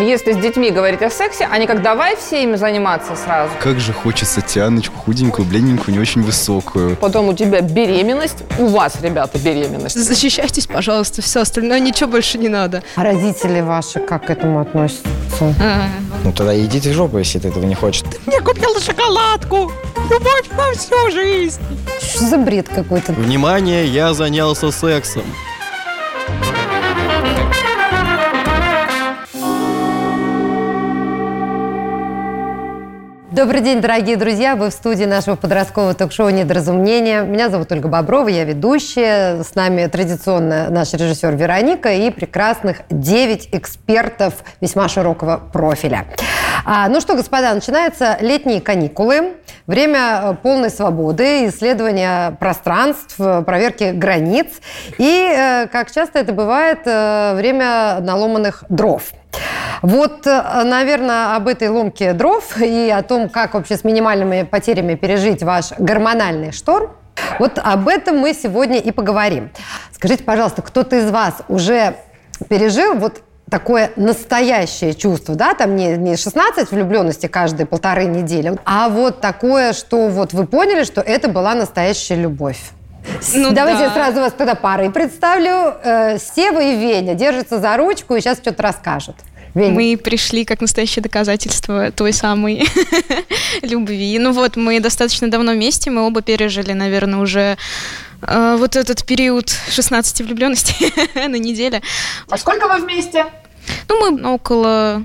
Если с детьми говорить о сексе, они как давай все ими заниматься сразу. Как же хочется тяночку, худенькую, бледненькую, не очень высокую. Потом у тебя беременность, у вас, ребята, беременность. Защищайтесь, пожалуйста, все остальное ничего больше не надо. А родители ваши как к этому относятся? Ну тогда идите в жопу, если ты этого не хочешь. Мне купил шоколадку. Любовь на всю жизнь. Что за бред какой-то? Внимание, я занялся сексом. Добрый день, дорогие друзья! Вы в студии нашего подросткового ток-шоу «Недоразумение». Меня зовут Ольга Боброва, я ведущая. С нами традиционно наш режиссер Вероника и прекрасных 9 экспертов весьма широкого профиля. А, ну что, господа, начинаются летние каникулы. Время э, полной свободы, исследования пространств, э, проверки границ. И, э, как часто это бывает, время наломанных дров. Вот, наверное, об этой ломке дров и о том, как вообще с минимальными потерями пережить ваш гормональный шторм, вот об этом мы сегодня и поговорим. Скажите, пожалуйста, кто-то из вас уже пережил вот такое настоящее чувство, да, там не, не 16 влюбленности каждые полторы недели, а вот такое, что вот вы поняли, что это была настоящая любовь. Ну, Давайте да. сразу вас тогда парой представлю. Э, Сева и Веня держатся за ручку и сейчас что-то расскажут. Веня. Мы пришли как настоящее доказательство той самой любви. Ну вот, мы достаточно давно вместе, мы оба пережили, наверное, уже э, вот этот период 16 влюбленности на неделе. А сколько вы вместе? Ну, мы около...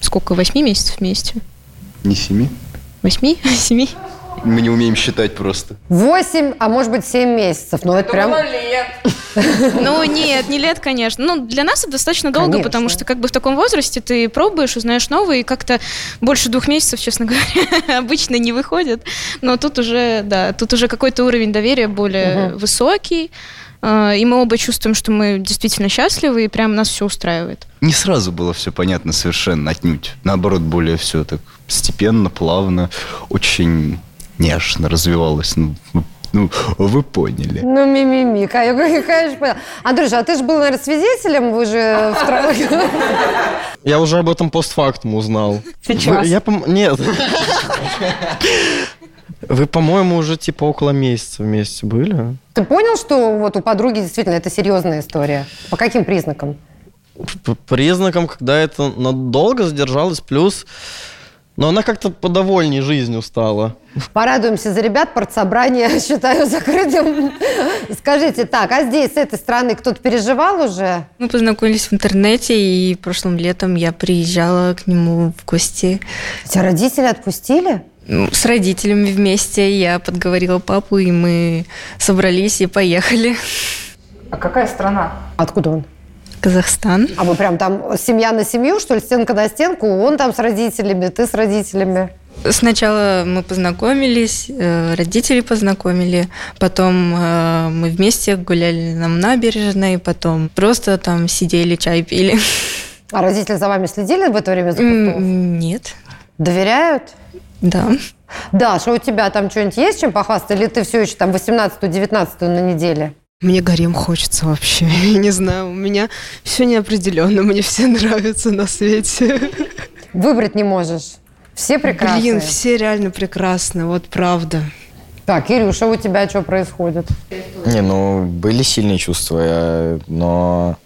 Сколько? Восьми месяцев вместе? Не семи. Восьми? Семи? Мы не умеем считать просто. Восемь, а может быть семь месяцев. Но это прям... лет. Ну, нет, не лет, конечно. Ну, для нас это достаточно долго, конечно. потому что как бы в таком возрасте ты пробуешь, узнаешь новое, и как-то больше двух месяцев, честно говоря, обычно не выходит. Но тут уже, да, тут уже какой-то уровень доверия более угу. высокий. А, и мы оба чувствуем, что мы действительно счастливы, и прям нас все устраивает. Не сразу было все понятно совершенно, отнюдь. Наоборот, более все так постепенно, плавно, очень нежно развивалось. Ну, ну, вы поняли. Ну, мимими, конечно, понял. Андрюша, а ты же был, наверное, свидетелем, вы же в Я уже об этом постфактум узнал. Сейчас? Я, нет. Вы, по-моему, уже типа около месяца вместе были. Ты понял, что вот у подруги действительно это серьезная история? По каким признакам? По признакам, когда это надолго задержалось, плюс но она как-то подовольнее жизнью стала. Порадуемся за ребят, партсобрание считаю закрытым. Скажите, так, а здесь, с этой стороны, кто-то переживал уже? Мы познакомились в интернете, и прошлым летом я приезжала к нему в гости. Тебя родители отпустили? Ну, с родителями вместе я подговорила папу, и мы собрались и поехали. А какая страна? Откуда он? Казахстан. А вы прям там семья на семью, что ли, стенка на стенку? Он там с родителями, ты с родителями? Сначала мы познакомились, э, родители познакомили, потом э, мы вместе гуляли на набережной, потом просто там сидели, чай пили. А родители за вами следили в это время за Нет. Доверяют? Да. Даша, у тебя там что-нибудь есть чем похвастаться? Или ты все еще там 18-19 на неделе? Мне гарем хочется вообще. Я не знаю, у меня все неопределенно. Мне все нравятся на свете. Выбрать не можешь. Все прекрасные. Блин, все реально прекрасны, вот правда. Так, Ирюша, у тебя что происходит? Не, ну, были сильные чувства, но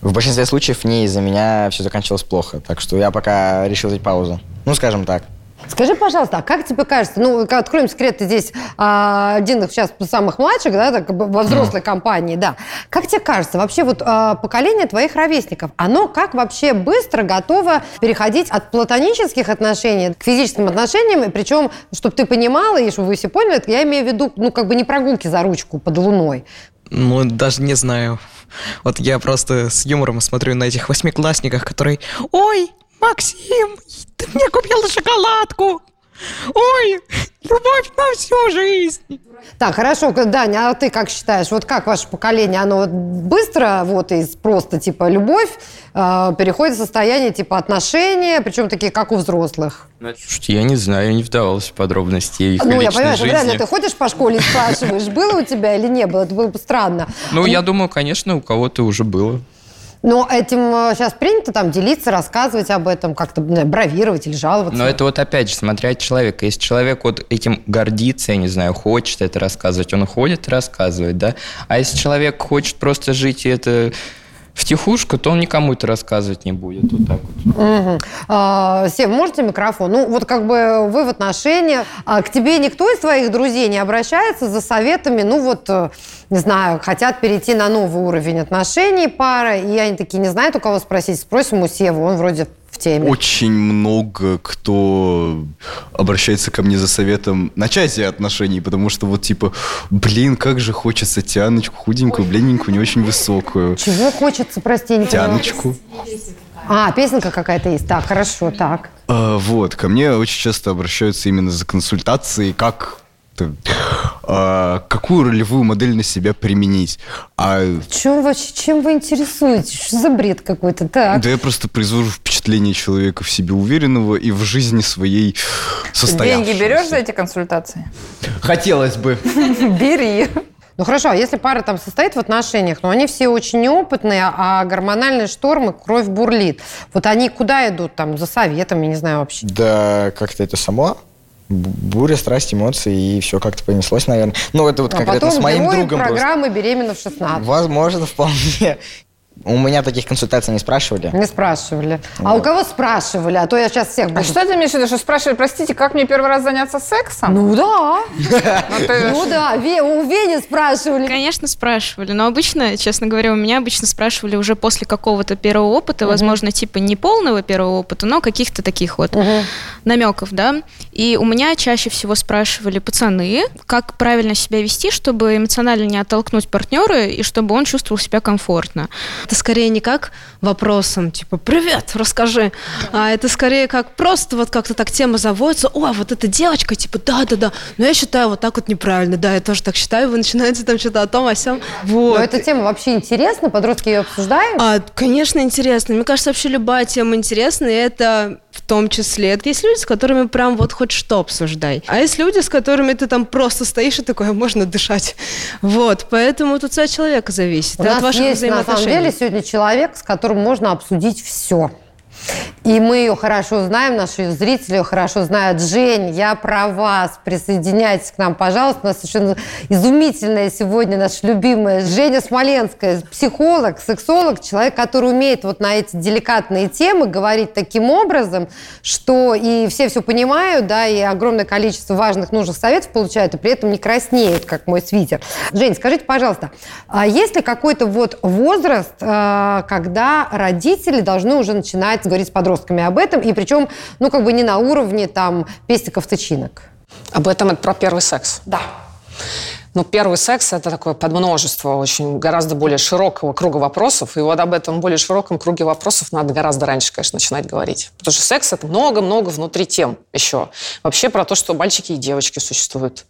в большинстве случаев не из-за меня все заканчивалось плохо. Так что я пока решил взять паузу. Ну, скажем так. Скажи, пожалуйста, а как тебе кажется, ну, откроем секрет, ты здесь а, один из сейчас самых младших, да, так, во взрослой компании, да. Как тебе кажется, вообще вот а, поколение твоих ровесников, оно как вообще быстро готово переходить от платонических отношений к физическим отношениям, и причем, чтобы ты понимала, и чтобы вы все поняли, я имею в виду, ну, как бы не прогулки за ручку под луной. Ну, даже не знаю. Вот я просто с юмором смотрю на этих восьмиклассников, которые «Ой, Максим, ты мне купил шоколадку. Ой, любовь на всю жизнь. Так, хорошо, Даня, а ты как считаешь, вот как ваше поколение, оно быстро вот из просто типа любовь э, переходит в состояние типа отношения, причем такие, как у взрослых? Слушайте, я не знаю, я не вдавался в подробности их Ну, я понимаю, жизни. реально, ты ходишь по школе и спрашиваешь, было у тебя или не было, это было бы странно. Ну, я думаю, конечно, у кого-то уже было. Но этим сейчас принято там делиться, рассказывать об этом, как-то бравировать или жаловаться. Но это вот опять же, смотря от человека. Если человек вот этим гордится, я не знаю, хочет это рассказывать, он уходит и рассказывает, да. А если человек хочет просто жить и это втихушку, то он никому это рассказывать не будет. Вот так вот. Угу. А, Сев, можете микрофон? Ну, вот как бы вы в отношениях. А к тебе никто из твоих друзей не обращается за советами? Ну, вот, э, не знаю, хотят перейти на новый уровень отношений пара, и они такие, не знают, у кого спросить. Спросим у Севы, он вроде в теме. Очень много кто обращается ко мне за советом начать отношений, потому что вот типа, блин, как же хочется Тяночку, худенькую, бледненькую, не очень высокую. Чего хочется, прости, не? Тяночку. А, песенка какая-то есть. Так, хорошо, так. А, вот, ко мне очень часто обращаются именно за консультацией, как а, какую ролевую модель на себя применить. А Чем вообще, чем вы интересуетесь? Что за бред какой-то? Так. да я просто произвожу впечатление человека в себе уверенного и в жизни своей состоявшегося. Деньги берешь за эти консультации? Хотелось бы. Бери. Ну хорошо, а если пара там состоит в отношениях, но они все очень неопытные, а гормональные штормы, кровь бурлит. Вот они куда идут там за советом, я не знаю вообще. Да, как-то это само. Буря, страсть, эмоции, и все как-то понеслось, наверное. Ну, это вот а конкретно потом с моим другом просто. программы «Беременна в 16». Возможно, вполне. У меня таких консультаций не спрашивали. Не спрашивали. А у кого спрашивали? А то я сейчас всех буду... А что ты имеешь в виду, что спрашивали, простите, как мне первый раз заняться сексом? Ну да. Ну, Ну да, у Вени спрашивали. Конечно, спрашивали. Но обычно, честно говоря, у меня обычно спрашивали уже после какого-то первого опыта, возможно, типа не полного первого опыта, но каких-то таких вот намеков, да. И у меня чаще всего спрашивали пацаны, как правильно себя вести, чтобы эмоционально не оттолкнуть партнера и чтобы он чувствовал себя комфортно. Это скорее не как вопросом, типа, привет, расскажи, а это скорее как просто вот как-то так тема заводится, о, вот эта девочка, типа, да-да-да, но я считаю вот так вот неправильно, да, я тоже так считаю, вы начинаете там что-то о том, о сём. Вот. Но эта тема вообще интересна, подростки ее обсуждают. А, конечно, интересно. Мне кажется, вообще любая тема интересна, и это в том числе. Есть люди, с которыми прям вот хоть что обсуждай. А есть люди, с которыми ты там просто стоишь и такой, «А можно дышать. Вот, поэтому тут все от человека зависит, У от нас ваших есть, на самом взаимоотношений. деле, сегодня человек, с которым можно обсудить все. И мы ее хорошо знаем, наши зрители ее хорошо знают. Жень, я про вас. Присоединяйтесь к нам, пожалуйста. У нас совершенно изумительная сегодня наша любимая Женя Смоленская. Психолог, сексолог, человек, который умеет вот на эти деликатные темы говорить таким образом, что и все все понимают, да, и огромное количество важных, нужных советов получают, и при этом не краснеют, как мой свитер. Жень, скажите, пожалуйста, а есть ли какой-то вот возраст, э, когда родители должны уже начинать говорить с подростками об этом, и причем, ну, как бы не на уровне там пестиков, тычинок? Об этом это про первый секс. Да. Ну, первый секс – это такое подмножество очень гораздо более широкого круга вопросов. И вот об этом более широком круге вопросов надо гораздо раньше, конечно, начинать говорить. Потому что секс – это много-много внутри тем еще. Вообще про то, что мальчики и девочки существуют.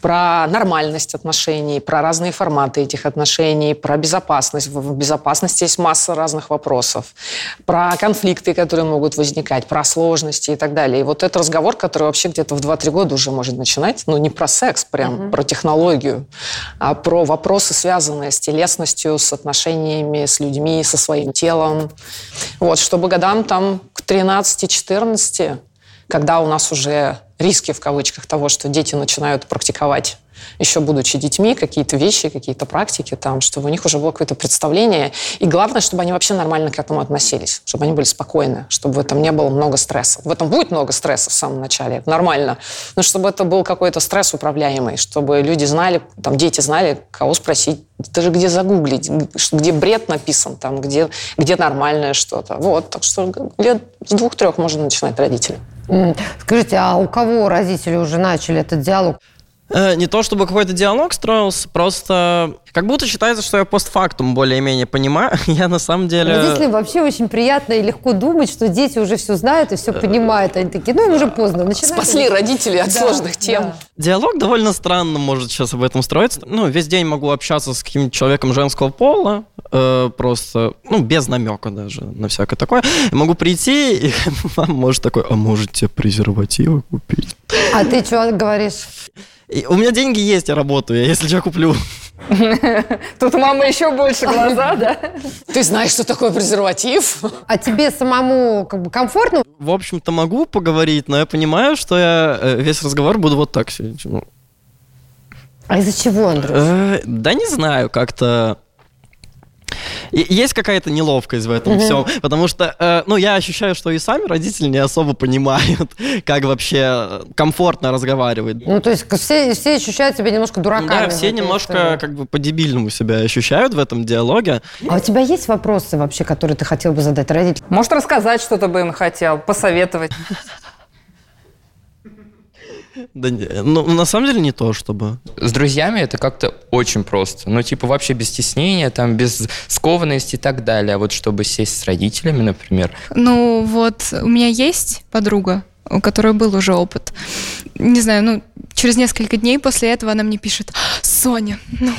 Про нормальность отношений, про разные форматы этих отношений, про безопасность. В безопасности есть масса разных вопросов. Про конфликты, которые могут возникать, про сложности и так далее. И вот этот разговор, который вообще где-то в 2-3 года уже может начинать, ну, не про секс, прям про технологию, а про вопросы, связанные с телесностью, с отношениями с людьми, со своим телом. Вот, чтобы годам там к 13-14, когда у нас уже риски в кавычках того, что дети начинают практиковать еще будучи детьми, какие-то вещи, какие-то практики, там, чтобы у них уже было какое-то представление. И главное, чтобы они вообще нормально к этому относились, чтобы они были спокойны, чтобы в этом не было много стресса. В этом будет много стресса в самом начале, нормально, но чтобы это был какой-то стресс управляемый, чтобы люди знали, там, дети знали, кого спросить, даже где загуглить, где бред написан, там, где, где нормальное что-то. Вот, так что лет с двух-трех можно начинать родители. М, Скажите, а у кого родители уже начали этот диалог? Э, Не то чтобы какой-то диалог строился, просто как будто считается, что я постфактум более-менее понимаю. Я на самом деле... Родителям вообще очень приятно и легко думать, что дети уже все знают и все понимают. Они такие, ну, им уже поздно. начинайте». Спасли родителей от Да, сложных тем. да. Диалог довольно странно может сейчас об этом строиться. Ну, весь день могу общаться с каким-нибудь человеком женского пола, э, просто, ну, без намека даже на всякое такое. Я могу прийти, и мама может такой, а может тебе презервативы купить? А ты что говоришь? И у меня деньги есть, я работаю, я если что куплю. Тут у мамы еще больше глаза, да? Ты знаешь, что такое презерватив? А тебе самому как бы комфортно? В общем-то, могу поговорить, но я понимаю, что я э, весь разговор буду вот так сидеть. ну. А из-за чего, Андрей? Э, Да не знаю, как-то... Есть какая-то неловкость в этом всем, потому что, э, ну, я ощущаю, что и сами родители не особо понимают, как вообще э, комфортно разговаривать. Ну, то есть все, все ощущают себя немножко дураками. Да, все немножко истории. как бы по-дебильному себя ощущают в этом диалоге. А у тебя есть вопросы вообще, которые ты хотел бы задать родителям? Может, рассказать что-то бы им хотел, посоветовать. Да, не- ну, на самом деле не то, чтобы. С друзьями это как-то очень просто. Ну, типа, вообще без стеснения, там, без скованности и так далее. А вот чтобы сесть с родителями, например, Ну вот, у меня есть подруга, у которой был уже опыт. Не знаю, ну, через несколько дней после этого она мне пишет, Соня, ну,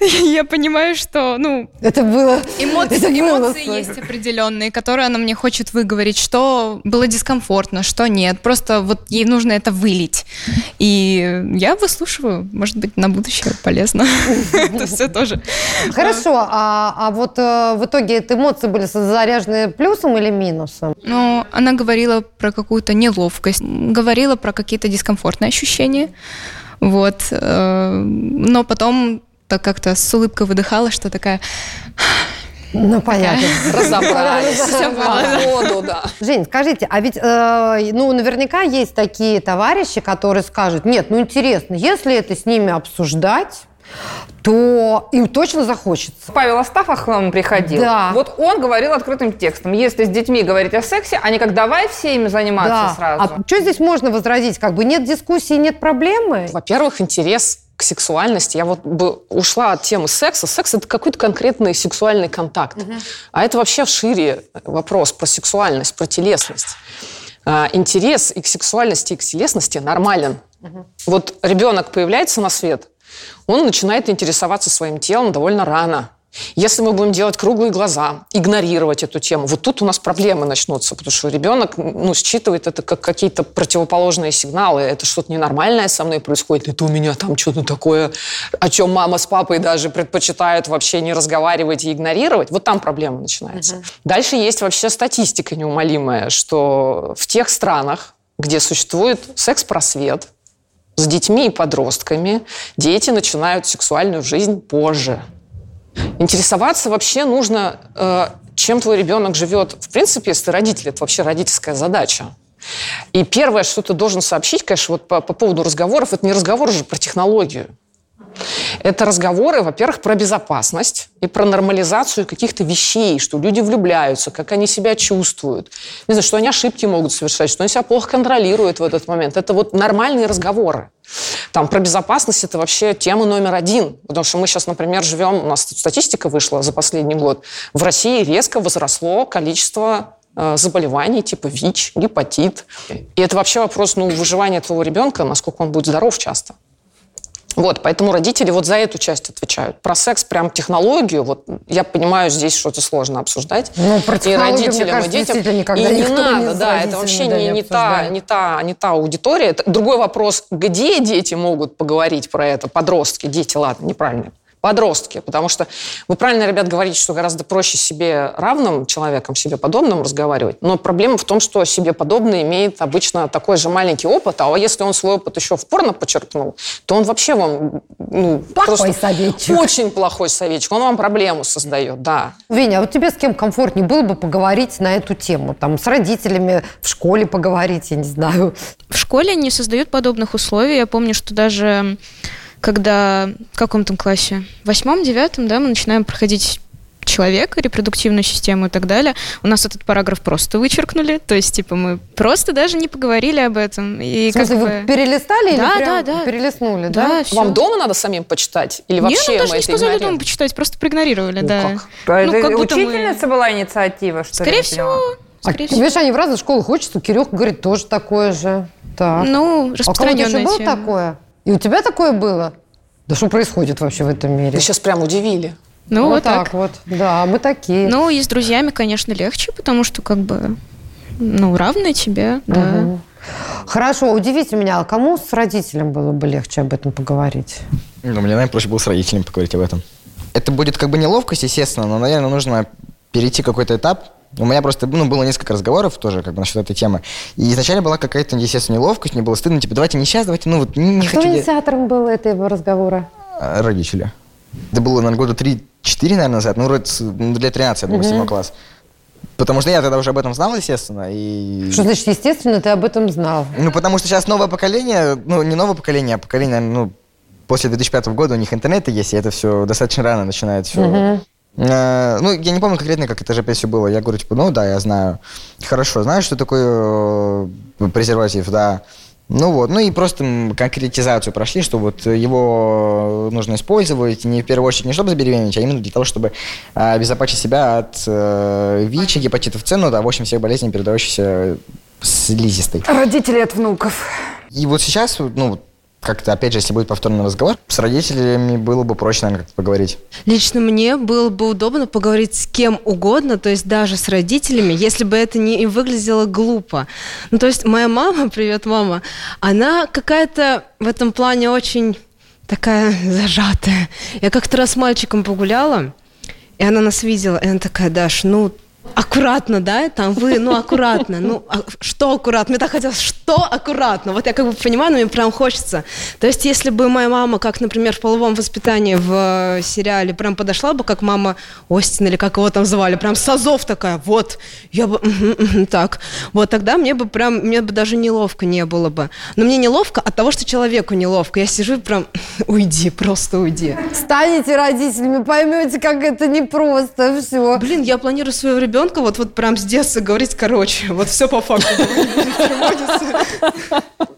я понимаю, что, ну... Это было... Эмоции, это было, эмоции Соня. есть определенные, которые она мне хочет выговорить, что было дискомфортно, что нет. Просто вот ей нужно это вылить. И я выслушиваю. Может быть, на будущее полезно. Это все тоже. Хорошо, а, а вот э, в итоге это эмоции были заряжены плюсом или минусом? Ну, она говорила про какую-то неловкость, говорила про какие-то дискомфортные ощущения. Вот. э, Но потом так как-то с улыбкой выдыхала, что такая... Ну, понятно. Разобрались. Да. Жень, скажите, а ведь, э, ну, наверняка есть такие товарищи, которые скажут, нет, ну, интересно, если это с ними обсуждать, то им точно захочется. Павел Астафов к нам приходил. Да. Вот он говорил открытым текстом. Если с детьми говорить о сексе, они как давай все ими заниматься Да. сразу. А что здесь можно возразить? Как бы нет дискуссии, нет проблемы? Во-первых, интерес к сексуальности. Я вот бы ушла от темы секса. Секс – это какой-то конкретный сексуальный контакт. А это вообще шире вопрос про сексуальность, про телесность. А, Интерес и к сексуальности, и к телесности нормален. Вот ребенок появляется на свет, он начинает интересоваться своим телом довольно рано. Если мы будем делать круглые глаза, игнорировать эту тему, вот тут у нас проблемы начнутся, потому что ребенок ну, считывает это как какие-то противоположные сигналы. Это что-то ненормальное со мной происходит, это у меня там что-то такое, о чем мама с папой даже предпочитают вообще не разговаривать и игнорировать. Вот там проблема начинается. Дальше есть вообще статистика неумолимая, что в тех странах, где существует секс-просвет, с детьми и подростками дети начинают сексуальную жизнь позже. Интересоваться вообще нужно, э, чем твой ребенок живет. В принципе, если ты родитель, это вообще родительская задача. И первое, что ты должен сообщить, конечно, вот по, по поводу разговоров, это не разговор уже про технологию. Это разговоры, во-первых, про безопасность и про нормализацию каких-то вещей, что люди влюбляются, как они себя чувствуют. Не знаю, что они ошибки могут совершать, что они себя плохо контролируют в этот момент. Это вот нормальные разговоры. Там про безопасность это вообще тема номер один. Потому что мы сейчас, например, живем, у нас статистика вышла за последний год. В России резко возросло количество э, заболеваний типа ВИЧ, гепатит. И это вообще вопрос ну, выживания твоего ребенка, насколько он будет здоров часто. Вот, поэтому родители вот за эту часть отвечают. Про секс, прям технологию, вот я понимаю, здесь что-то сложно обсуждать. Ну, про и родителям, кажется, и детям. никогда и не надо, не да, это вообще не, не та, не, та, не та аудитория. Это другой вопрос, где дети могут поговорить про это, подростки, дети, ладно, неправильно. Подростки, потому что вы правильно, ребят, говорите, что гораздо проще себе равным человеком, себе подобным разговаривать. Но проблема в том, что себе подобный имеет обычно такой же маленький опыт, а если он свой опыт еще в порно почерпнул, то он вообще вам ну, Плохой просто советчик. очень плохой советчик. Он вам проблему создает, да. Веня, а вот тебе с кем комфортнее было бы поговорить на эту тему? Там с родителями, в школе поговорить, я не знаю. В школе не создают подобных условий. Я помню, что даже когда в каком там классе? В восьмом, девятом, да, мы начинаем проходить человека, репродуктивную систему и так далее. У нас этот параграф просто вычеркнули. То есть, типа, мы просто даже не поговорили об этом. И В смысле, как вы бы- перелистали или Да, прям да, да. перелистнули, Да, да? всё. Вам дома надо самим почитать? Или Не, вообще нам даже мы не это сказали игнорируем? дома почитать, просто проигнорировали, Ну, да. как? А Ну, это как будто мы- учительница была инициатива, что? Скорее всего, поняла? А, скорее всего. видишь, они в разных школах учатся. Кирюха говорит, тоже такое же. Так. Ну, а у кого-то еще было тема. такое? И у тебя такое было? Да что происходит вообще в этом мире? Вы сейчас прям удивили. Ну, вот, так. вот. Да, мы такие. Ну, и с друзьями, конечно, легче, потому что как бы, ну, равные тебе, да. Мгм. Хорошо, удивите меня, а кому с родителем было бы легче об этом поговорить? Ну, мне, наверное, проще было с родителями поговорить об этом. Это будет как бы неловкость, естественно, но, наверное, нужно перейти какой-то этап. У меня просто ну, было несколько разговоров тоже как бы насчет этой темы. И изначально была какая-то, естественно, неловкость, мне было стыдно, типа, давайте не сейчас, давайте, ну вот, не, Кто хочу. я- инициатором был этого разговора? А, Родители. Это было, наверное, года 3-4, наверное, назад. Ну, ну, для 13, я думаю, Мгм. 7 класс. Потому что я тогда уже об этом знал, естественно. И... Что значит, естественно, ты об этом знал? Ну, потому что сейчас новое поколение, ну, не новое поколение, а поколение, ну, после 2005 года у них интернеты есть, и это все достаточно рано начинает все. Мгм. Э, ну, я не помню конкретно, как это же все было. Я говорю, типа, ну да, я знаю. Хорошо, знаю, что такое э, презерватив, да. Ну вот, ну и просто конкретизацию прошли, что вот его нужно использовать не в первую очередь не чтобы забеременеть, а именно для того, чтобы а, обезопасить себя от э, ВИЧ, гепатитов С, ну да, в общем, всех болезней, передающихся слизистой. Родители от внуков. И вот сейчас, ну, как-то, опять же, если будет повторный разговор, с родителями было бы проще, наверное, как-то поговорить. Лично мне было бы удобно поговорить с кем угодно, то есть даже с родителями, если бы это не выглядело глупо. Ну, то есть моя мама, привет, мама, она какая-то в этом плане очень такая зажатая. Я как-то раз с мальчиком погуляла, и она нас видела, и она такая, Даш, ну, аккуратно, да, там вы, ну, аккуратно, ну, а что аккуратно? Мне так хотелось, что аккуратно? Вот я как бы понимаю, но мне прям хочется. То есть, если бы моя мама, как, например, в половом воспитании в э, сериале, прям подошла бы, как мама Остин или как его там звали, прям с азов такая, вот, я бы, так, вот тогда мне бы прям, мне бы даже неловко не было бы. Но мне неловко от того, что человеку неловко. Я сижу и прям, уйди, просто уйди. Станете родителями, поймете, как это непросто все. Блин, я планирую своего ребенка вот, вот прям с детства говорить, короче, вот все по факту.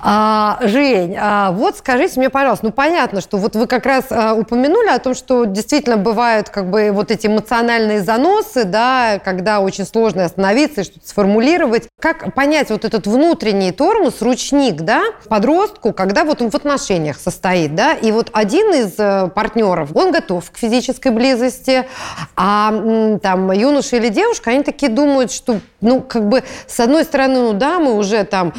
А, Жень, а вот скажите мне, пожалуйста, ну понятно, что вот вы как раз а, упомянули о том, что действительно бывают как бы вот эти эмоциональные заносы, да, когда очень сложно остановиться и что-то сформулировать. Как понять вот этот внутренний тормоз, ручник, да, подростку, когда вот он в отношениях состоит, да, и вот один из э, партнеров, он готов к физической близости, а там юноша или девушка, они такие думают, что, ну, как бы, с одной стороны, ну да, мы уже там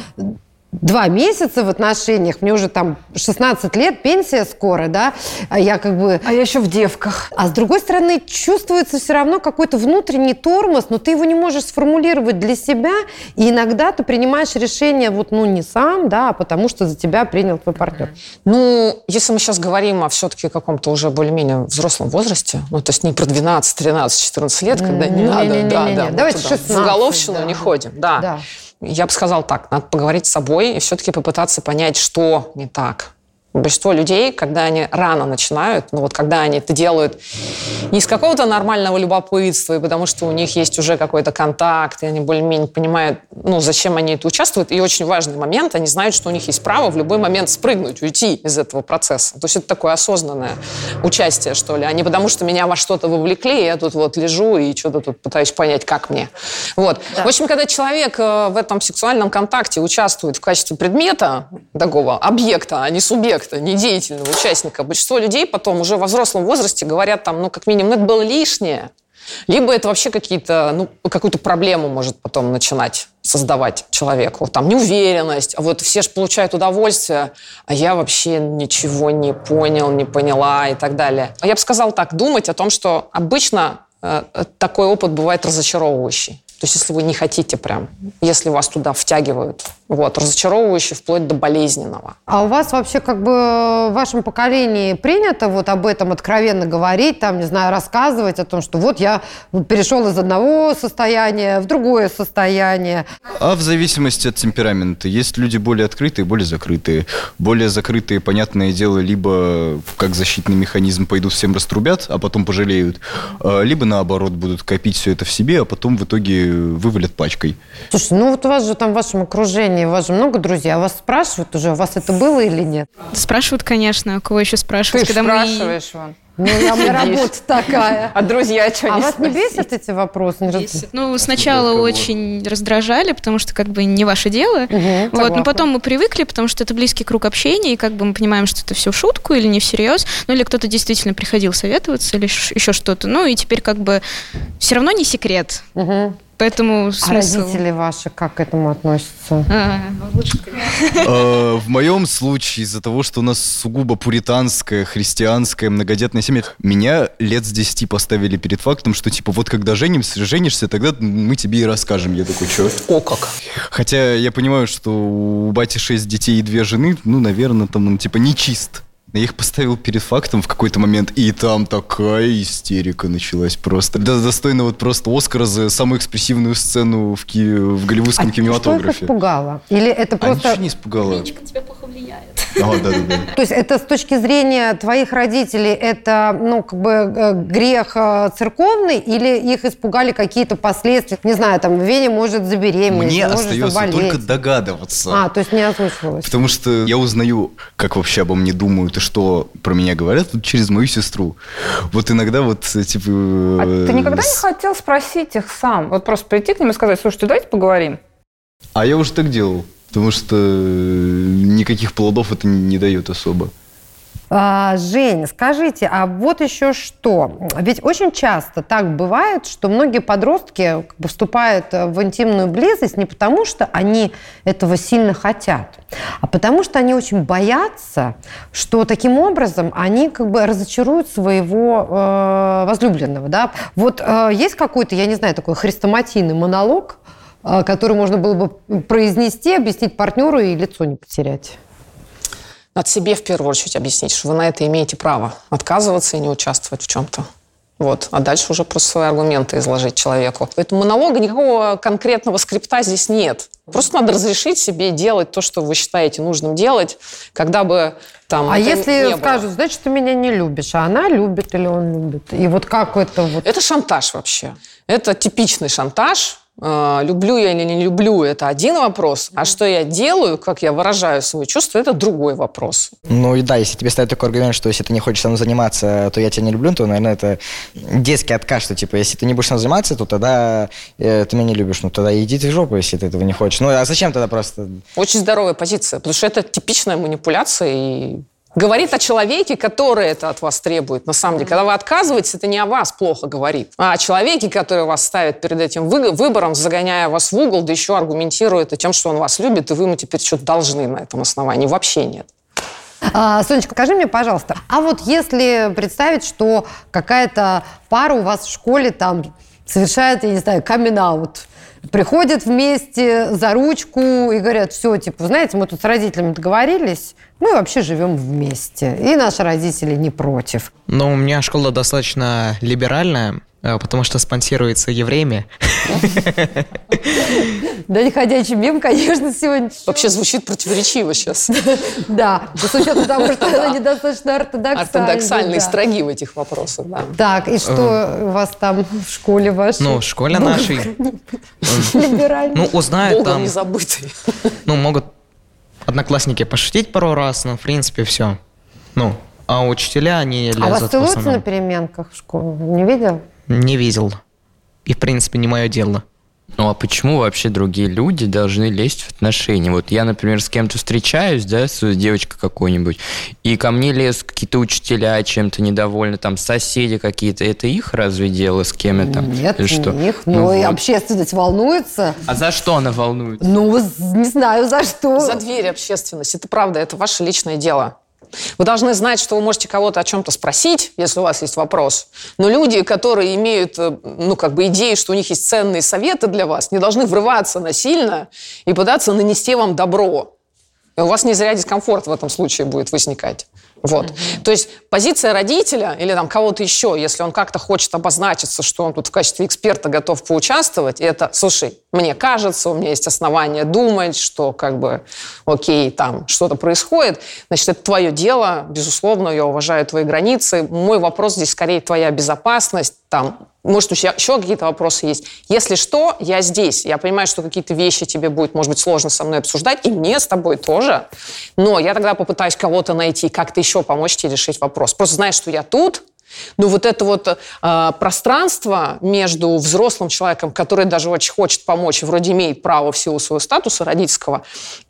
два месяца в отношениях, мне уже там 16 лет, пенсия скоро, да, а я как бы... А я еще в девках. А с другой стороны, чувствуется все равно какой-то внутренний тормоз, но ты его не можешь сформулировать для себя, и иногда ты принимаешь решение вот, ну, не сам, да, а потому что за тебя принял твой партнер. Ну, если мы сейчас говорим о все-таки каком-то уже более-менее взрослом возрасте, ну, то есть не про 12, 13, 14 лет, когда не Не-не-не-не-не. надо, да, да, вот Давайте туда, 16, в головщину да. не ходим, да. Да. Я бы сказала так, надо поговорить с собой и все-таки попытаться понять, что не так. Большинство людей, когда они рано начинают, ну вот когда они это делают не из какого-то нормального любопытства, и потому что у них есть уже какой-то контакт, и они более-менее понимают, ну, зачем они это участвуют. И очень важный момент, они знают, что у них есть право в любой момент спрыгнуть, уйти из этого процесса. То есть это такое осознанное участие, что ли, а не потому что меня во что-то вовлекли, и я тут вот лежу и что-то тут пытаюсь понять, как мне. Вот. В общем, когда человек э, в этом сексуальном контакте участвует в качестве предмета, такого объекта, а не субъекта, не деятельного участника, большинство людей потом уже во взрослом возрасте говорят там, ну, как минимум, ну, это было лишнее. Либо это вообще какие-то, ну, какую-то проблему может потом начинать создавать человеку. Там неуверенность, а вот все же получают удовольствие, а я вообще ничего не понял, не поняла и так далее. Я бы сказала так, думать о том, что обычно э, такой опыт бывает разочаровывающий. То есть если вы не хотите прям, если вас туда втягивают, вот, разочаровывающий вплоть до болезненного. А у вас вообще как бы в вашем поколении принято вот об этом откровенно говорить, там, не знаю, рассказывать о том, что вот я перешел из одного состояния в другое состояние. А в зависимости от темперамента. Есть люди более открытые, более закрытые. Более закрытые, понятное дело, либо как защитный механизм пойдут всем раструбят, а потом пожалеют, а, либо наоборот будут копить все это в себе, а потом в итоге вывалят пачкой. Слушай, ну вот у вас же там в вашем окружении, у вас же много друзей, а вас спрашивают уже, у вас это было или нет? Спрашивают, конечно, у кого еще Ты спрашивают, ж когда мы... спрашиваешь, вон. Ну, я моя работа такая. А друзья что А не вас не бесят эти вопросы? Бесит. Ну, сначала очень раздражали, потому что как бы не ваше дело. Вот, но потом мы привыкли, потому что это близкий круг общения, и как бы мы понимаем, что это все в шутку или не всерьез, ну или кто-то действительно приходил советоваться или еще что-то. Ну и теперь как бы все равно не секрет. Поэтому А смысл... родители ваши как к этому относятся? А, лучше Э, В моем случае, из-за того, что у нас сугубо пуританская, христианская, многодетная семья, меня лет с 10 поставили перед фактом, что типа вот когда женимся, женишься, тогда мы тебе и расскажем. Я такой, что? О, как. Хотя я понимаю, что у бати 6 детей и две жены, ну, наверное, там он типа не чист. Я их поставил перед фактом в какой-то момент, и там такая истерика началась просто. Да, достойно вот просто Оскара за самую экспрессивную сцену в, ки- в голливудском А Что их кинематографе. испугало? Или это А просто... ничего не испугало. тебя плохо влияет. Да, да, да. То есть это с точки зрения твоих родителей, это, ну, как бы э, грех э, церковный, или их испугали какие-то последствия? Не знаю, там, Веня может забеременеть, Мне может остается заболеть. только догадываться. А, то есть не озвучивалось. Потому что я узнаю, как вообще обо мне думают и что про меня говорят вот через мою сестру. Вот иногда вот, э, типа... А ты никогда не хотел спросить их сам? Вот просто прийти к ним и сказать, слушайте, давайте поговорим. А я уже так делал. Потому что э, никаких плодов это не дает особо. А, Жень, скажите, а вот еще что? Ведь очень часто так бывает, что многие подростки вступают э, в интимную близость не потому, что они этого сильно хотят, а потому что они очень боятся, что таким образом они как бы разочаруют своего э, возлюбленного. Да? Вот э, есть какой-то, я не знаю, такой хрестоматийный монолог, который можно было бы произнести, объяснить партнеру и лицо не потерять? Надо себе в первую очередь объяснить, что вы на это имеете право. Отказываться и не участвовать в чем-то. Вот. А дальше уже просто свои аргументы изложить человеку. Поэтому монолога никакого конкретного скрипта здесь нет. Просто надо разрешить себе делать то, что вы считаете нужным делать, когда бы там... А если скажут, значит, ты меня не любишь, а она любит или он любит? И вот как это вот... Это шантаж вообще. Это типичный шантаж. Э, Люблю я или не люблю, это один вопрос. А что я делаю, как я выражаю свои чувства, это другой вопрос. Ну и да, если тебе ставят такой аргумент, что если ты не хочешь со мной заниматься, то я тебя не люблю, то, наверное, это детский отказ, что типа, если ты не будешь со мной заниматься, то тогда э, ты меня не любишь. Ну тогда иди ты в жопу, если ты этого не хочешь. Ну а зачем тогда просто... Очень здоровая позиция, потому что это типичная манипуляция и говорит о человеке, который это от вас требует. На самом деле, когда вы отказываетесь, это не о вас плохо говорит, а о человеке, который вас ставит перед этим вы- выбором, загоняя вас в угол, да еще аргументирует и тем, что он вас любит, и вы ему теперь что-то должны на этом основании. Вообще нет. А, Сонечка, скажи мне, пожалуйста, а вот если представить, что какая-то пара у вас в школе там совершает, я не знаю, камин-аут, приходят вместе за ручку и говорят, все, типа, знаете, мы тут с родителями договорились, мы вообще живем вместе, и наши родители не против. Ну, у меня школа достаточно либеральная, потому что спонсируется евреями. Да, не ходячий мем, конечно, сегодня. Вообще звучит противоречиво сейчас. Да, с учетом того, что она недостаточно ортодоксальна. Ортодоксальные, строги в этих вопросах, да. Так, и что у вас там в школе вашей? Ну, в школе нашей. Либеральной. Ну, узнают там, не забытый. ну, могут одноклассники пошутить пару раз, но, в принципе, все. Ну, а учителя, они А вас лезут в целуются на переменках в школу? Не видел? Не видел. И, в принципе, не мое дело. Ну а почему вообще другие люди должны лезть в отношения? Вот я, например, с кем-то встречаюсь, да, с девочкой какой-нибудь, и ко мне лезут какие-то учителя чем-то недовольны, там соседи какие-то. Это их разве дело, с кем это? Нет, Или что? не их. Ну и вот. общественность волнуется. А за что она волнуется? Ну, не знаю, за что. За дверь общественность. Это правда, это ваше личное дело. Вы должны знать, что вы можете кого-то о чем-то спросить, если у вас есть вопрос. Но люди, которые имеют, э, ну, как бы идею, что у них есть ценные советы для вас, не должны врываться насильно и пытаться нанести вам добро. И у вас не зря дискомфорт в этом случае будет возникать. Вот. То есть позиция родителя или там кого-то еще, если он как-то хочет обозначиться, что он тут в качестве эксперта готов поучаствовать, это, слушай, мне кажется, у меня есть основания думать, что как бы, окей, там что-то происходит, значит, это твое дело, безусловно, я уважаю твои границы. Мой вопрос здесь скорее твоя безопасность, там, может, у тебя еще какие-то вопросы есть. Если что, я здесь. Я понимаю, что какие-то вещи тебе будет, может быть, сложно со мной обсуждать, и мне с тобой тоже. Но я тогда попытаюсь кого-то найти, как-то еще помочь тебе решить вопрос. Просто знай, что я тут, Но вот это вот э, пространство между взрослым человеком, который даже очень хочет помочь, вроде имеет право в силу своего статуса родительского,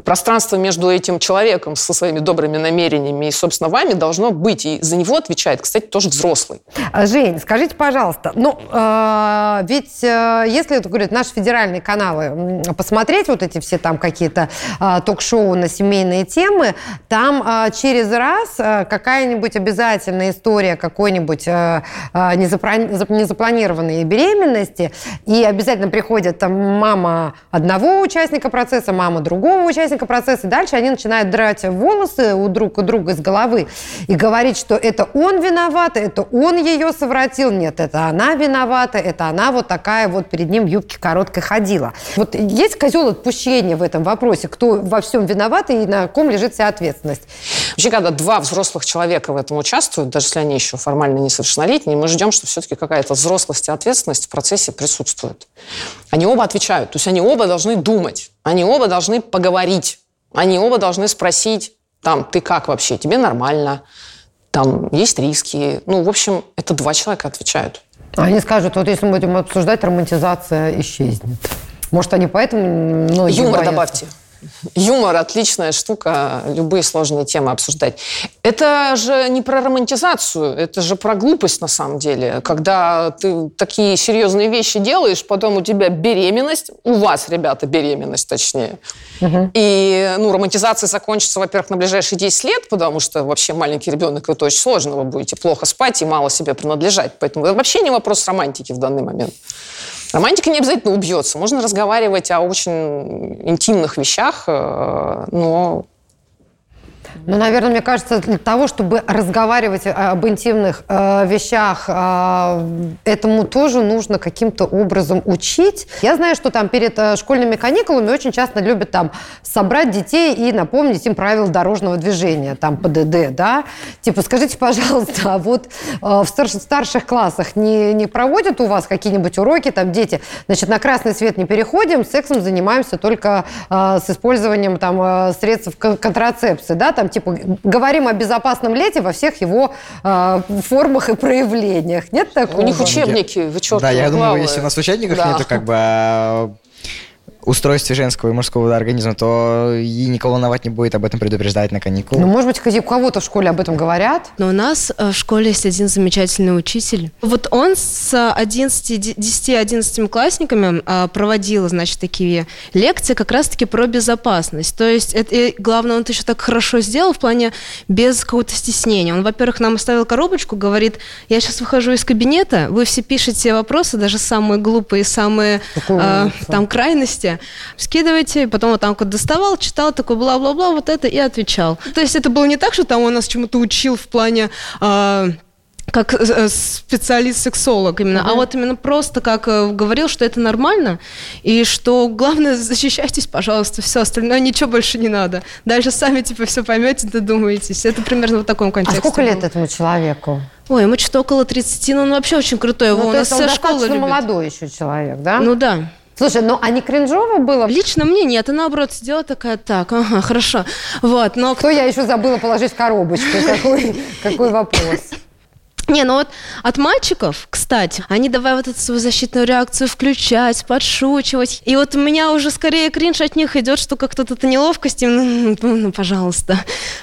пространство между этим человеком со своими добрыми намерениями и, собственно, вами должно быть. И за него отвечает, кстати, тоже взрослый. А, Жень, скажите, пожалуйста, ну, э, ведь э, если, это говорят, наши федеральные каналы, посмотреть вот эти все там какие-то э, ток-шоу на семейные темы, там э, через раз э, какая-нибудь обязательная история какой-нибудь э, э, зап- незапланированной беременности, и обязательно приходит там мама одного участника процесса, мама другого участника процесса, и дальше они начинают драть волосы у друг у друга из головы и говорить, что это он виноват, это он ее совратил, нет, это она виновата, это она вот такая вот перед ним в юбке короткой ходила. Вот есть козел отпущения в этом вопросе, кто во всем виноват и на ком лежит вся ответственность? Вообще, когда два взрослых человека в этом участвуют, даже если они еще формально несовершеннолетние, мы ждем, что все-таки какая-то взрослость и ответственность в процессе присутствует. Они оба отвечают, то есть они оба должны думать, они оба должны поговорить, они оба должны спросить, там, ты как вообще, тебе нормально, там, есть риски. Ну, в общем, это два человека отвечают. Они скажут, вот если мы будем обсуждать, романтизация исчезнет. Может, они поэтому многие Юмор боятся? добавьте. Юмор – отличная штука, любые сложные темы обсуждать. Это же не про романтизацию, это же про глупость на самом деле. Когда ты такие серьезные вещи делаешь, потом у тебя беременность, у вас, ребята, беременность точнее. И ну, романтизация закончится, во-первых, на ближайшие 10 лет, потому что вообще маленький ребенок, это очень сложно, вы будете плохо спать и мало себе принадлежать. Поэтому это вообще не вопрос романтики в данный момент. Романтика не обязательно убьется. Можно разговаривать о очень интимных вещах, э, но Ну, наверное, мне кажется, для того, чтобы разговаривать об интимных э, вещах, э, этому тоже нужно каким-то образом учить. Я знаю, что там перед э, школьными каникулами очень часто любят там собрать детей и напомнить им правила дорожного движения, там ПДД, да? Типа, скажите, пожалуйста, а вот э, в старш- старших классах не, не проводят у вас какие-нибудь уроки, там дети, значит, на красный свет не переходим, сексом занимаемся только э, с использованием там э, средств кон- контрацепции, да, там типа говорим о безопасном лете во всех его э, формах и проявлениях. Нет такого? у них учебники, вы что, Да, я думаю, если у нас в учебниках Да. нету как бы а, устройстве женского и мужского организма, то и никого волновать не будет об этом предупреждать на каникулы. Ну, может быть, у кого-то в школе об этом говорят? Но у нас э, в школе есть один замечательный учитель. Вот он с 11, 10-11 классниками э, проводил, значит, такие лекции как раз-таки про безопасность. То есть, это, и главное, он это еще так хорошо сделал в плане без какого-то стеснения. Он, во-первых, нам оставил коробочку, говорит, я сейчас выхожу из кабинета, вы все пишете вопросы, даже самые глупые, самые э, там крайности, скидывайте, потом вот там вот доставал, читал, такой бла-бла-бла, вот это и отвечал. То есть это было не так, что там он нас чему-то учил в плане... э, как э, специалист-сексолог именно, а вот именно просто как э, говорил, что это нормально, и что главное защищайтесь, пожалуйста, все остальное ничего больше не надо. Дальше сами типа все поймете, додумаетесь. Это примерно в таком А контексте. сколько лет было. этому человеку? Ой, ему что-то около 30, но он вообще очень крутой. Его Ну, у нас вся школа любит. молодой еще человек, да? Ну да. Слушай, ну а не кринжово было? Лично мне нет, и наоборот сидела такая, так, ага, хорошо. Вот, но Кто я еще забыла положить в коробочку? Какой, какой вопрос? Не, ну вот от мальчиков, кстати, они давай вот эту свою защитную реакцию включать, подшучивать. И вот у меня уже скорее кринж от них идет, что как-то эта неловкость, им, ну, ну, ну, пожалуйста.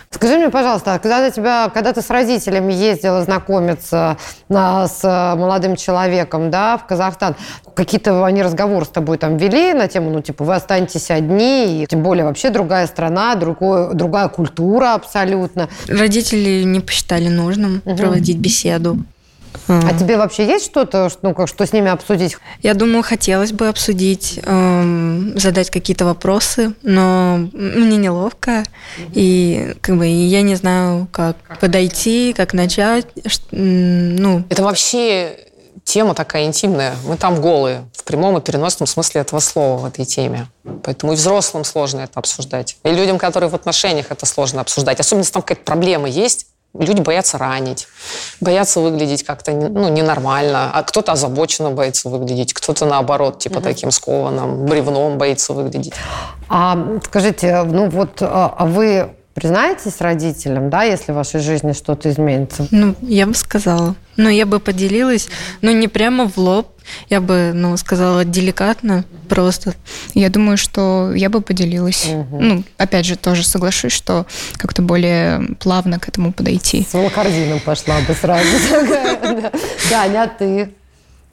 Скажи мне, пожалуйста, а когда ты, тебя, когда ты с родителями ездила знакомиться а, с а, молодым человеком, да, в Казахстан, какие-то они разговоры с тобой там вели на тему, ну, типа, вы останетесь одни, и тем более вообще другая страна, другой, другая культура абсолютно. Родители не посчитали нужным проводить беседу. А тебе вообще есть что-то, что- ну, как, что с ними обсудить? Я думаю, хотелось бы обсудить, эм, задать какие-то вопросы, но мне неловко, и как бы и я не знаю, как подойти, как начать. Ну, Это вообще тема такая интимная. Мы там голые, в прямом и переносном смысле этого слова в этой теме. Поэтому и взрослым сложно это обсуждать. И людям, которые в отношениях, это сложно обсуждать. Особенно, если там какая-то проблема есть. Люди боятся ранить, боятся выглядеть как-то ну, ненормально, а кто-то озабоченно боится выглядеть, кто-то наоборот, типа таким скованным, бревном боится выглядеть. А скажите, ну вот а а вы признаетесь родителям, да, если в вашей жизни что-то изменится? Ну, я бы сказала. Ну, я бы поделилась, но не прямо в лоб. Я бы, ну, сказала деликатно, просто. Я думаю, что я бы поделилась. Ну, опять же, тоже соглашусь, что как-то более плавно к этому подойти. С волокордином пошла бы сразу. Даня, а ты?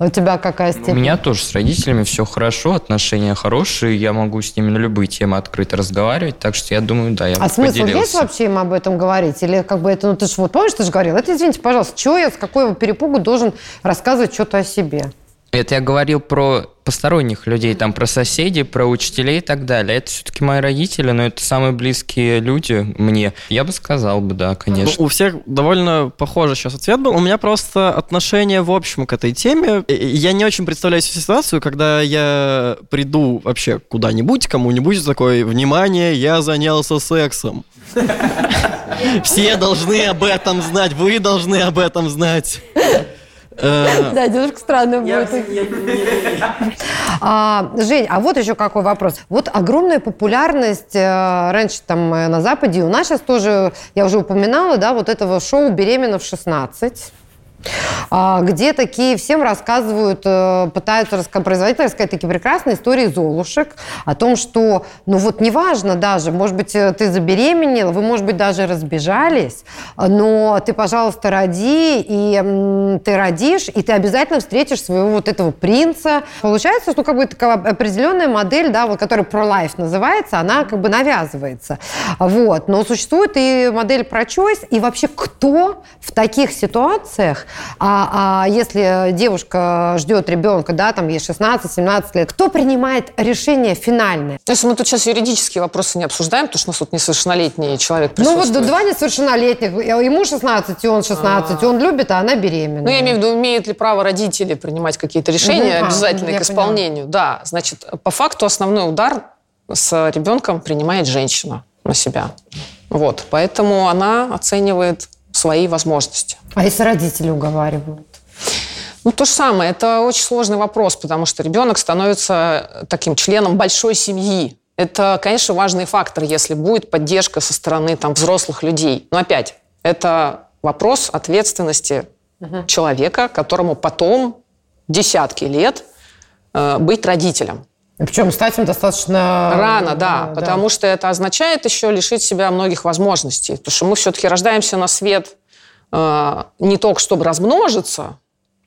У тебя какая У степень? меня тоже с родителями все хорошо, отношения хорошие, я могу с ними на любые темы открыто разговаривать, так что я думаю, да, я А бы смысл поделился. есть вообще им об этом говорить? Или как бы это, ну ты же вот помнишь, ты же говорил, это извините, пожалуйста, чего я с какой перепугу должен рассказывать что-то о себе? Это я говорил про посторонних людей, там про соседей, про учителей и так далее. Это все-таки мои родители, но это самые близкие люди мне. Я бы сказал бы, да, конечно. Ну, у всех довольно похожий сейчас ответ был. У меня просто отношение в общем к этой теме. Я не очень представляю себе ситуацию, когда я приду вообще куда-нибудь, кому-нибудь такой, внимание, я занялся сексом. Все должны об этом знать, вы должны об этом знать. Э, Да, немножко странно будет. А, Жень, а вот еще какой вопрос. Вот огромная популярность э, раньше там э, на Западе, и у нас сейчас тоже, я уже упоминала, да, вот этого шоу «Беременна в 16». А, где такие всем рассказывают, э, пытаются производить, рассказать такие прекрасные истории Золушек о том, что, ну вот неважно даже, может быть, э, ты забеременела, вы, может быть, даже разбежались, но ты, пожалуйста, роди, и ты родишь, и ты обязательно встретишь своего вот этого принца. Получается, что как бы такая определенная модель, да, вот, которая pro-life называется, она как бы навязывается. Вот. Но существует и модель про-choice, и вообще кто в таких ситуациях, а, а если девушка ждет ребенка, да, там ей 16-17 лет, кто принимает решение финальное? Есть мы тут сейчас юридические вопросы не обсуждаем, потому что у нас тут несовершеннолетний человек Ну вот два несовершеннолетних, ему 16, и он 16, он любит, а она беременна. Ну, я имею в виду, имеют ли право родители принимать какие-то решения Мгм. А, обязательные к исполнению. Да, значит, по факту основной удар с ребенком принимает женщина на себя. Вот, поэтому она оценивает свои возможности. А если родители уговаривают? Ну, то же самое. Это очень сложный вопрос, потому что ребенок становится таким членом большой семьи. Это, конечно, важный фактор, если будет поддержка со стороны там, взрослых людей. Но опять, это вопрос ответственности человека, которому потом десятки лет э, быть родителем. Причем стать им достаточно... Рано, да, потому что это означает еще лишить себя многих возможностей. Потому что мы все-таки рождаемся на свет э, не только чтобы размножиться,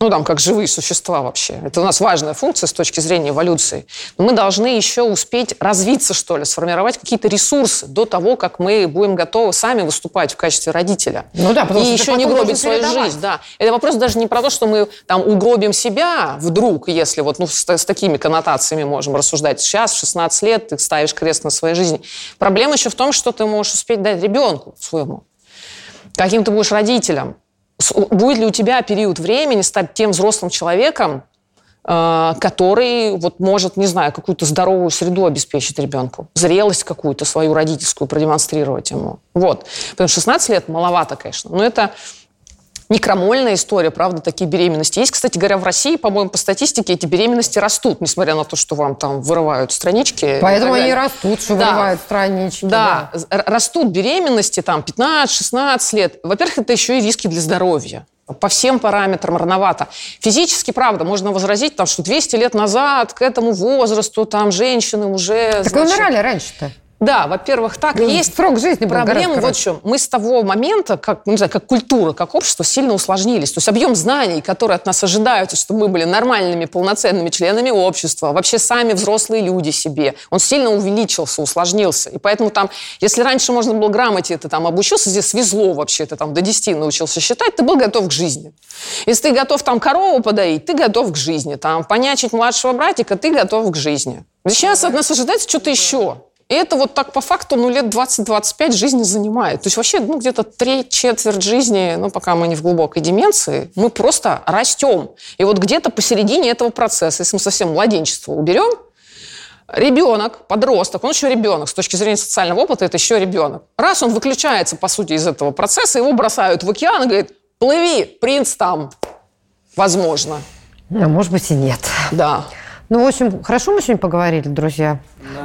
ну, там, как живые существа вообще. Это у нас важная функция с точки зрения эволюции. Но мы должны еще успеть развиться, что ли, сформировать какие-то ресурсы до того, как мы будем готовы сами выступать в качестве родителя. Ну да, потому И что еще не гробить свою передавать. жизнь, да. Это вопрос даже не про то, что мы там угробим себя вдруг, если вот ну, с, с такими коннотациями можем рассуждать. Сейчас, в 16 лет, ты ставишь крест на своей жизни. Проблема еще в том, что ты можешь успеть дать ребенку своему. Каким ты будешь родителем. Будет ли у тебя период времени стать тем взрослым человеком, э, который вот может, не знаю, какую-то здоровую среду обеспечить ребенку, зрелость какую-то свою родительскую продемонстрировать ему. Вот. Потому что 16 лет маловато, конечно, но это не крамольная история, правда, такие беременности. Есть, кстати говоря, в России, по-моему, по статистике эти беременности растут, несмотря на то, что вам там вырывают странички. Поэтому они растут, что Да. вырывают странички. Да, р- растут беременности там 15-16 лет. Во-первых, это еще и риски для здоровья. По всем параметрам рановато. Физически, правда, можно возразить, там, что 200 лет назад к этому возрасту там женщины уже... Так значит, умирали раньше-то. Да, во-первых, так Ну, есть. срок жизни Проблема вот в чем. Мы с того момента, как, ну, не знаю, как культура, как общество, сильно усложнились. То есть объем знаний, которые от нас ожидаются, чтобы мы были нормальными, полноценными членами общества, вообще сами взрослые люди себе, он сильно увеличился, усложнился. И поэтому там, если раньше можно было грамоте, ты там обучился, здесь свезло вообще, ты там до 10 научился считать, ты был готов к жизни. Если ты готов там корову подоить, ты готов к жизни. Там понячить младшего братика, ты готов к жизни. Сейчас от нас ожидается что-то еще. И это вот так по факту, ну, лет 20-25 жизни занимает. То есть вообще, ну, где-то треть, четверть жизни, ну, пока мы не в глубокой деменции, мы просто растем. И вот где-то посередине этого процесса, если мы совсем младенчество уберем, ребенок, подросток, он еще ребенок, с точки зрения социального опыта это еще ребенок. Раз он выключается, по сути, из этого процесса, его бросают в океан и говорит, плыви, принц там, возможно. А может быть и нет. Да. Ну, в общем, хорошо мы сегодня поговорили, друзья.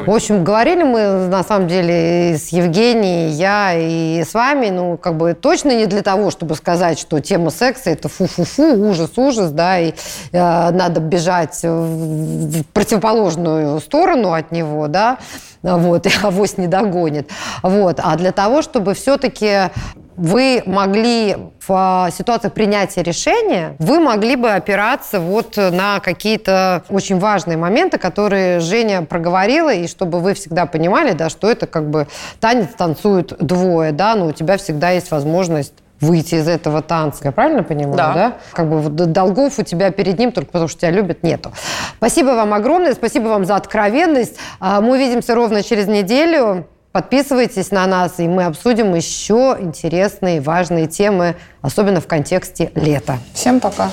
В общем, говорили мы, на самом деле, и с Евгенией, и я, и с вами, ну, как бы точно не для того, чтобы сказать, что тема секса – это фу-фу-фу, ужас-ужас, да, и э, надо бежать в противоположную сторону от него, да, вот, и авось не догонит. Вот. А для того, чтобы все-таки вы могли в ситуации принятия решения, вы могли бы опираться вот на какие-то очень важные моменты, которые Женя проговорила, и чтобы вы всегда понимали, да, что это как бы танец танцуют двое, да, но у тебя всегда есть возможность выйти из этого танца. Я правильно понимаю, да? да? Как бы долгов у тебя перед ним только потому, что тебя любят, нету. Спасибо вам огромное, спасибо вам за откровенность. А, мы увидимся ровно через неделю. Подписывайтесь на нас, и мы обсудим еще интересные, важные темы, особенно в контексте лета. Всем пока.